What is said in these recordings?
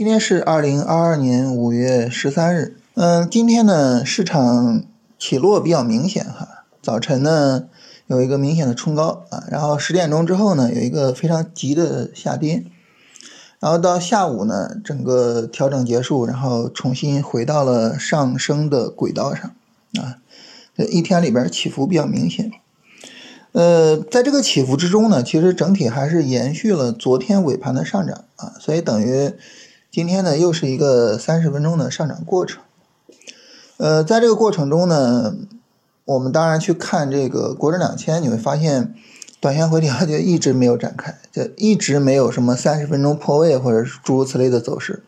今天是二零二二年五月十三日。嗯，今天呢，市场起落比较明显哈。早晨呢，有一个明显的冲高啊，然后十点钟之后呢，有一个非常急的下跌，然后到下午呢，整个调整结束，然后重新回到了上升的轨道上啊。这一天里边起伏比较明显。呃，在这个起伏之中呢，其实整体还是延续了昨天尾盘的上涨啊，所以等于今天呢又是一个三十分钟的上涨过程。呃，在这个过程中呢，我们当然去看这个国证两千，你会发现短线回调就一直没有展开，就一直没有什么三十分钟破位或者是诸如此类的走势。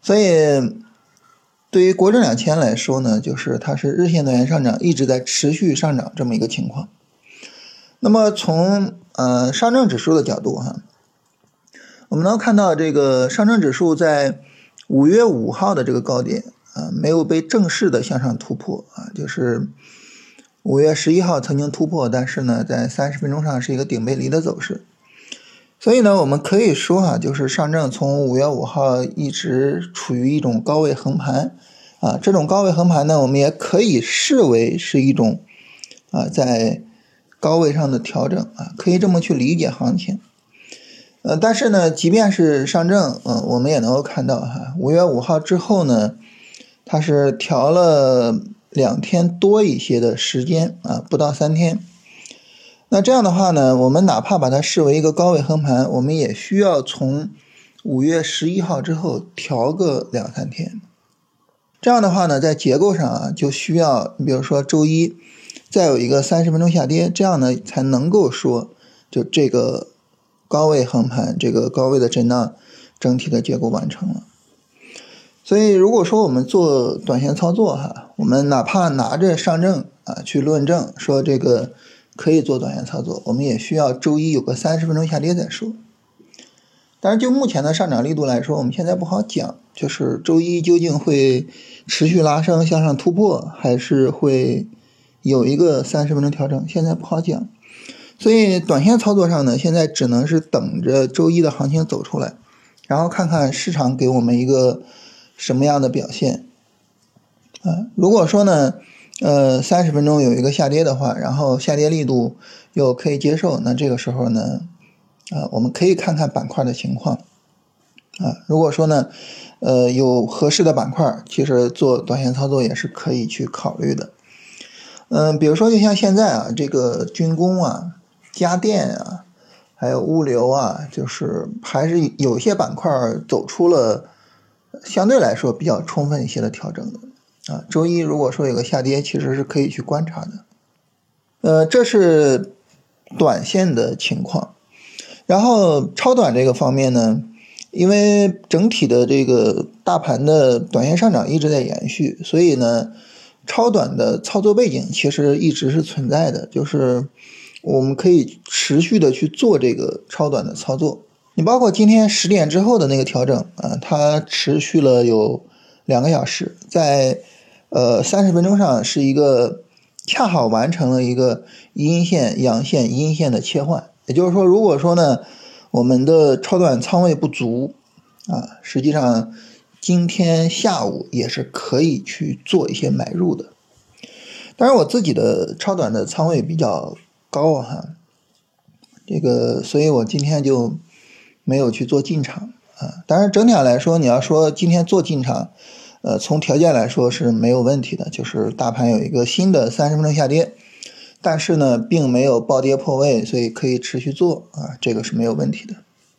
所以对于国证两千来说呢，就是它是日线短线上涨一直在持续上涨这么一个情况。那么从呃上证指数的角度哈，我们能看到这个上证指数在五月五号的这个高点啊没有被正式的向上突破啊，就是五月十一号曾经突破，但是呢在三十分钟上是一个顶背离的走势，所以呢我们可以说哈，就是上证从五月五号一直处于一种高位横盘啊，这种高位横盘呢，我们也可以视为是一种啊在。高位上的调整啊，可以这么去理解行情。呃，但是呢，即便是上证，嗯，我们也能够看到哈，五月五号之后呢，它是调了两天多一些的时间啊，不到三天。那这样的话呢，我们哪怕把它视为一个高位横盘，我们也需要从五月十一号之后调个两三天。这样的话呢，在结构上啊，就需要，你比如说周一。再有一个三十分钟下跌，这样呢才能够说，就这个高位横盘，这个高位的震荡，整体的结构完成了。所以，如果说我们做短线操作哈，我们哪怕拿着上证啊去论证说这个可以做短线操作，我们也需要周一有个三十分钟下跌再说。但是就目前的上涨力度来说，我们现在不好讲，就是周一究竟会持续拉升向上突破，还是会。有一个三十分钟调整，现在不好讲，所以短线操作上呢，现在只能是等着周一的行情走出来，然后看看市场给我们一个什么样的表现。啊，如果说呢，呃，三十分钟有一个下跌的话，然后下跌力度又可以接受，那这个时候呢，啊，我们可以看看板块的情况。啊，如果说呢，呃，有合适的板块，其实做短线操作也是可以去考虑的。嗯，比如说就像现在啊，这个军工啊、家电啊，还有物流啊，就是还是有些板块走出了相对来说比较充分一些的调整的啊。周一如果说有个下跌，其实是可以去观察的。呃，这是短线的情况。然后超短这个方面呢，因为整体的这个大盘的短线上涨一直在延续，所以呢。超短的操作背景其实一直是存在的，就是我们可以持续的去做这个超短的操作。你包括今天十点之后的那个调整啊，它持续了有两个小时，在呃三十分钟上是一个恰好完成了一个阴线、阳线、阴线的切换。也就是说，如果说呢我们的超短仓位不足啊，实际上。今天下午也是可以去做一些买入的，当然我自己的超短的仓位比较高哈，这个所以我今天就没有去做进场啊。当然整体上来说，你要说今天做进场，呃，从条件来说是没有问题的，就是大盘有一个新的三十分钟下跌，但是呢，并没有暴跌破位，所以可以持续做啊，这个是没有问题的。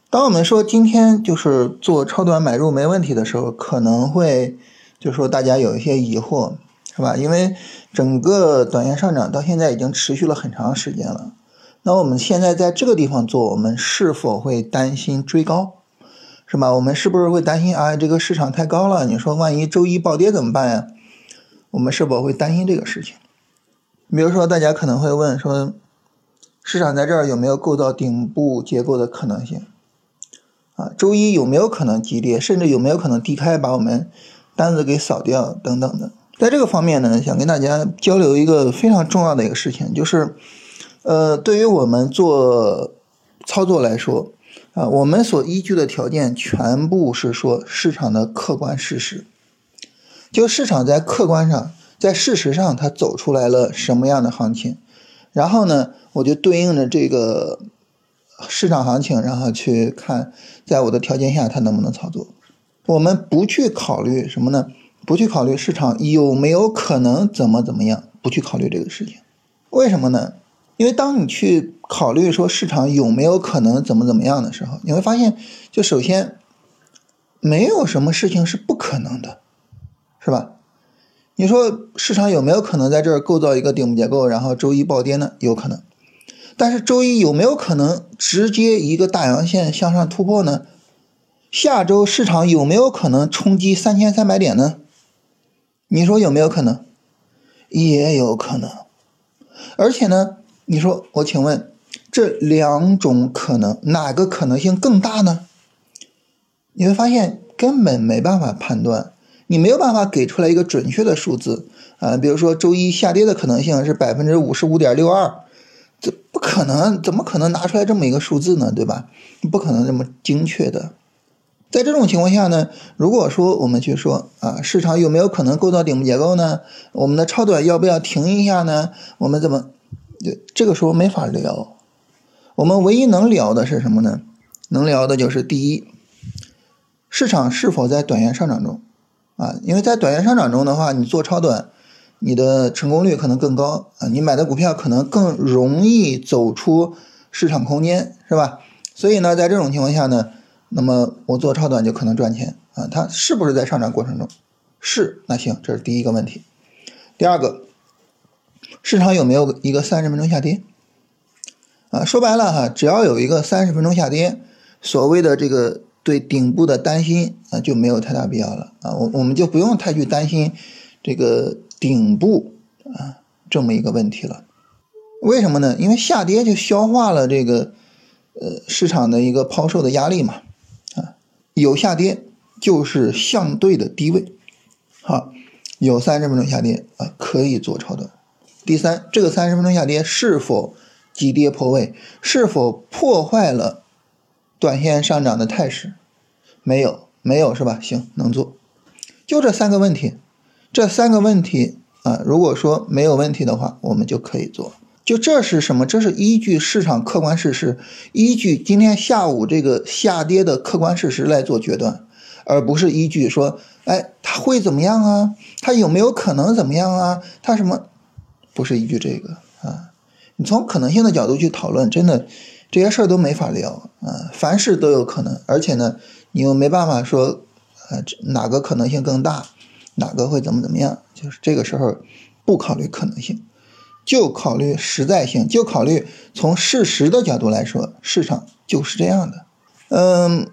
当我们说今天就是做超短买入没问题的时候，可能会就是说大家有一些疑惑，是吧？因为整个短线上涨到现在已经持续了很长时间了，那我们现在在这个地方做，我们是否会担心追高，是吧？我们是不是会担心啊？这个市场太高了，你说万一周一暴跌怎么办呀？我们是否会担心这个事情？比如说，大家可能会问说，市场在这儿有没有构造顶部结构的可能性？啊，周一有没有可能急跌，甚至有没有可能低开把我们单子给扫掉等等的？在这个方面呢，想跟大家交流一个非常重要的一个事情，就是，呃，对于我们做操作来说，啊，我们所依据的条件全部是说市场的客观事实，就市场在客观上，在事实上它走出来了什么样的行情，然后呢，我就对应着这个市场行情，然后去看在我的条件下它能不能操作。我们不去考虑什么呢？不去考虑市场有没有可能怎么怎么样，不去考虑这个事情，为什么呢？因为当你去考虑说市场有没有可能怎么怎么样的时候，你会发现，就首先没有什么事情是不可能的，是吧？你说市场有没有可能在这儿构造一个顶部结构，然后周一暴跌呢？有可能。但是周一有没有可能直接一个大阳线向上突破呢？下周市场有没有可能冲击三千三百点呢？你说有没有可能？也有可能。而且呢？你说，我请问，这两种可能哪个可能性更大呢？你会发现根本没办法判断，你没有办法给出来一个准确的数字啊。比如说周一下跌的可能性是百分之五十五点六二，这不可能，怎么可能拿出来这么一个数字呢？对吧？不可能这么精确的。在这种情况下呢，如果说我们去说啊，市场有没有可能构造顶部结构呢？我们的超短要不要停一下呢？我们怎么？这个时候没法聊，我们唯一能聊的是什么呢？能聊的就是第一，市场是否在短线上涨中啊？因为在短线上涨中的话，你做超短，你的成功率可能更高啊，你买的股票可能更容易走出市场空间，是吧？所以呢，在这种情况下呢，那么我做超短就可能赚钱啊。它是不是在上涨过程中？是，那行，这是第一个问题。第二个。市场有没有一个三十分钟下跌？啊，说白了哈，只要有一个三十分钟下跌，所谓的这个对顶部的担心啊就没有太大必要了啊，我我们就不用太去担心这个顶部啊这么一个问题了。为什么呢？因为下跌就消化了这个呃市场的一个抛售的压力嘛，有下跌就是相对的低位，好，有三十分钟下跌啊可以做超短。第三，这个三十分钟下跌是否急跌破位？是否破坏了短线上涨的态势？没有，没有是吧？行，能做。就这三个问题，这三个问题啊，如果说没有问题的话，我们就可以做。就这是什么？这是依据市场客观事实，依据今天下午这个下跌的客观事实来做决断，而不是依据说，哎，它会怎么样啊？它有没有可能怎么样啊？它什么？不是依据这个啊，你从可能性的角度去讨论，真的这些事儿都没法聊啊。凡事都有可能，而且呢，你又没办法说，呃，哪个可能性更大，哪个会怎么怎么样，就是这个时候不考虑可能性，就考虑实在性，就考虑从事实的角度来说，市场就是这样的。嗯，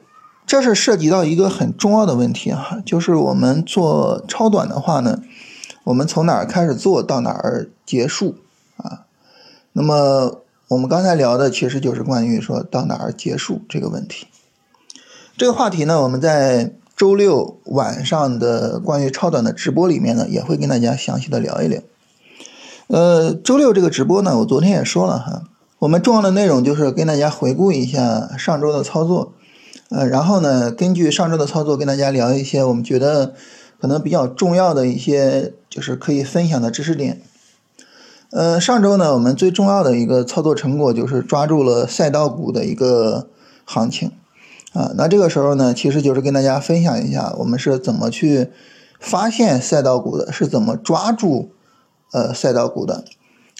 这是涉及到一个很重要的问题哈，就是我们做超短的话呢。我们从哪儿开始做到哪儿结束啊？那么我们刚才聊的其实就是关于说到哪儿结束这个问题。这个话题呢，我们在周六晚上的关于超短的直播里面呢，也会跟大家详细的聊一聊。呃，周六这个直播呢，我昨天也说了哈，我们重要的内容就是跟大家回顾一下上周的操作，呃，然后呢，根据上周的操作跟大家聊一些我们觉得。可能比较重要的一些就是可以分享的知识点。呃，上周呢，我们最重要的一个操作成果就是抓住了赛道股的一个行情啊。那这个时候呢，其实就是跟大家分享一下我们是怎么去发现赛道股的，是怎么抓住呃赛道股的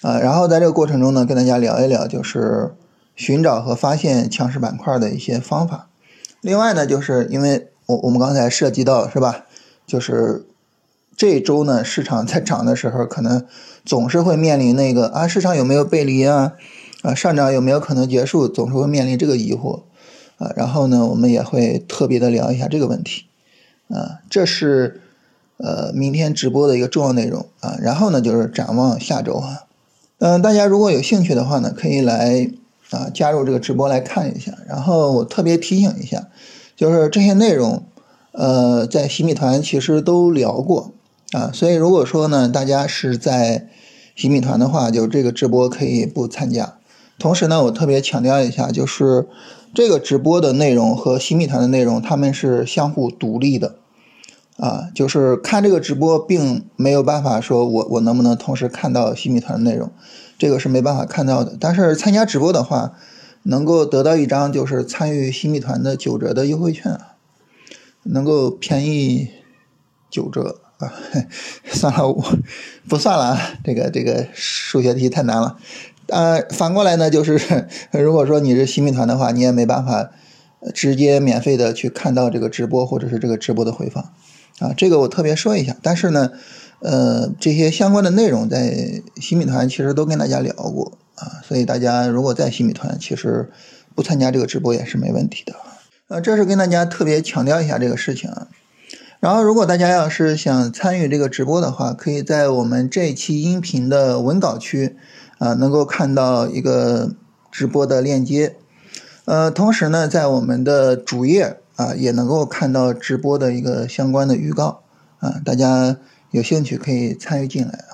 啊。然后在这个过程中呢，跟大家聊一聊就是寻找和发现强势板块的一些方法。另外呢，就是因为我我们刚才涉及到是吧？就是这周呢，市场在涨的时候，可能总是会面临那个啊，市场有没有背离啊？啊，上涨有没有可能结束？总是会面临这个疑惑啊。然后呢，我们也会特别的聊一下这个问题啊。这是呃明天直播的一个重要内容啊。然后呢，就是展望下周啊。嗯，大家如果有兴趣的话呢，可以来啊加入这个直播来看一下。然后我特别提醒一下，就是这些内容。呃，在洗米团其实都聊过啊，所以如果说呢，大家是在洗米团的话，就这个直播可以不参加。同时呢，我特别强调一下，就是这个直播的内容和洗米团的内容，他们是相互独立的，啊，就是看这个直播，并没有办法说我我能不能同时看到新米团的内容，这个是没办法看到的。但是参加直播的话，能够得到一张就是参与新米团的九折的优惠券啊，能够便宜九折啊，算了，我不算了啊，这个这个数学题太难了。呃，反过来呢，就是 如果说你是新米团的话，你也没办法直接免费的去看到这个直播或者是这个直播的回放啊。这个我特别说一下。但是呢，呃，这些相关的内容在新米团其实都跟大家聊过啊，所以大家如果在新米团，其实不参加这个直播也是没问题的。呃，这是跟大家特别强调一下这个事情啊。然后，如果大家要是想参与这个直播的话，可以在我们这期音频的文稿区。啊，能够看到一个直播的链接，呃，同时呢，在我们的主页啊，也能够看到直播的一个相关的预告啊，大家有兴趣可以参与进来。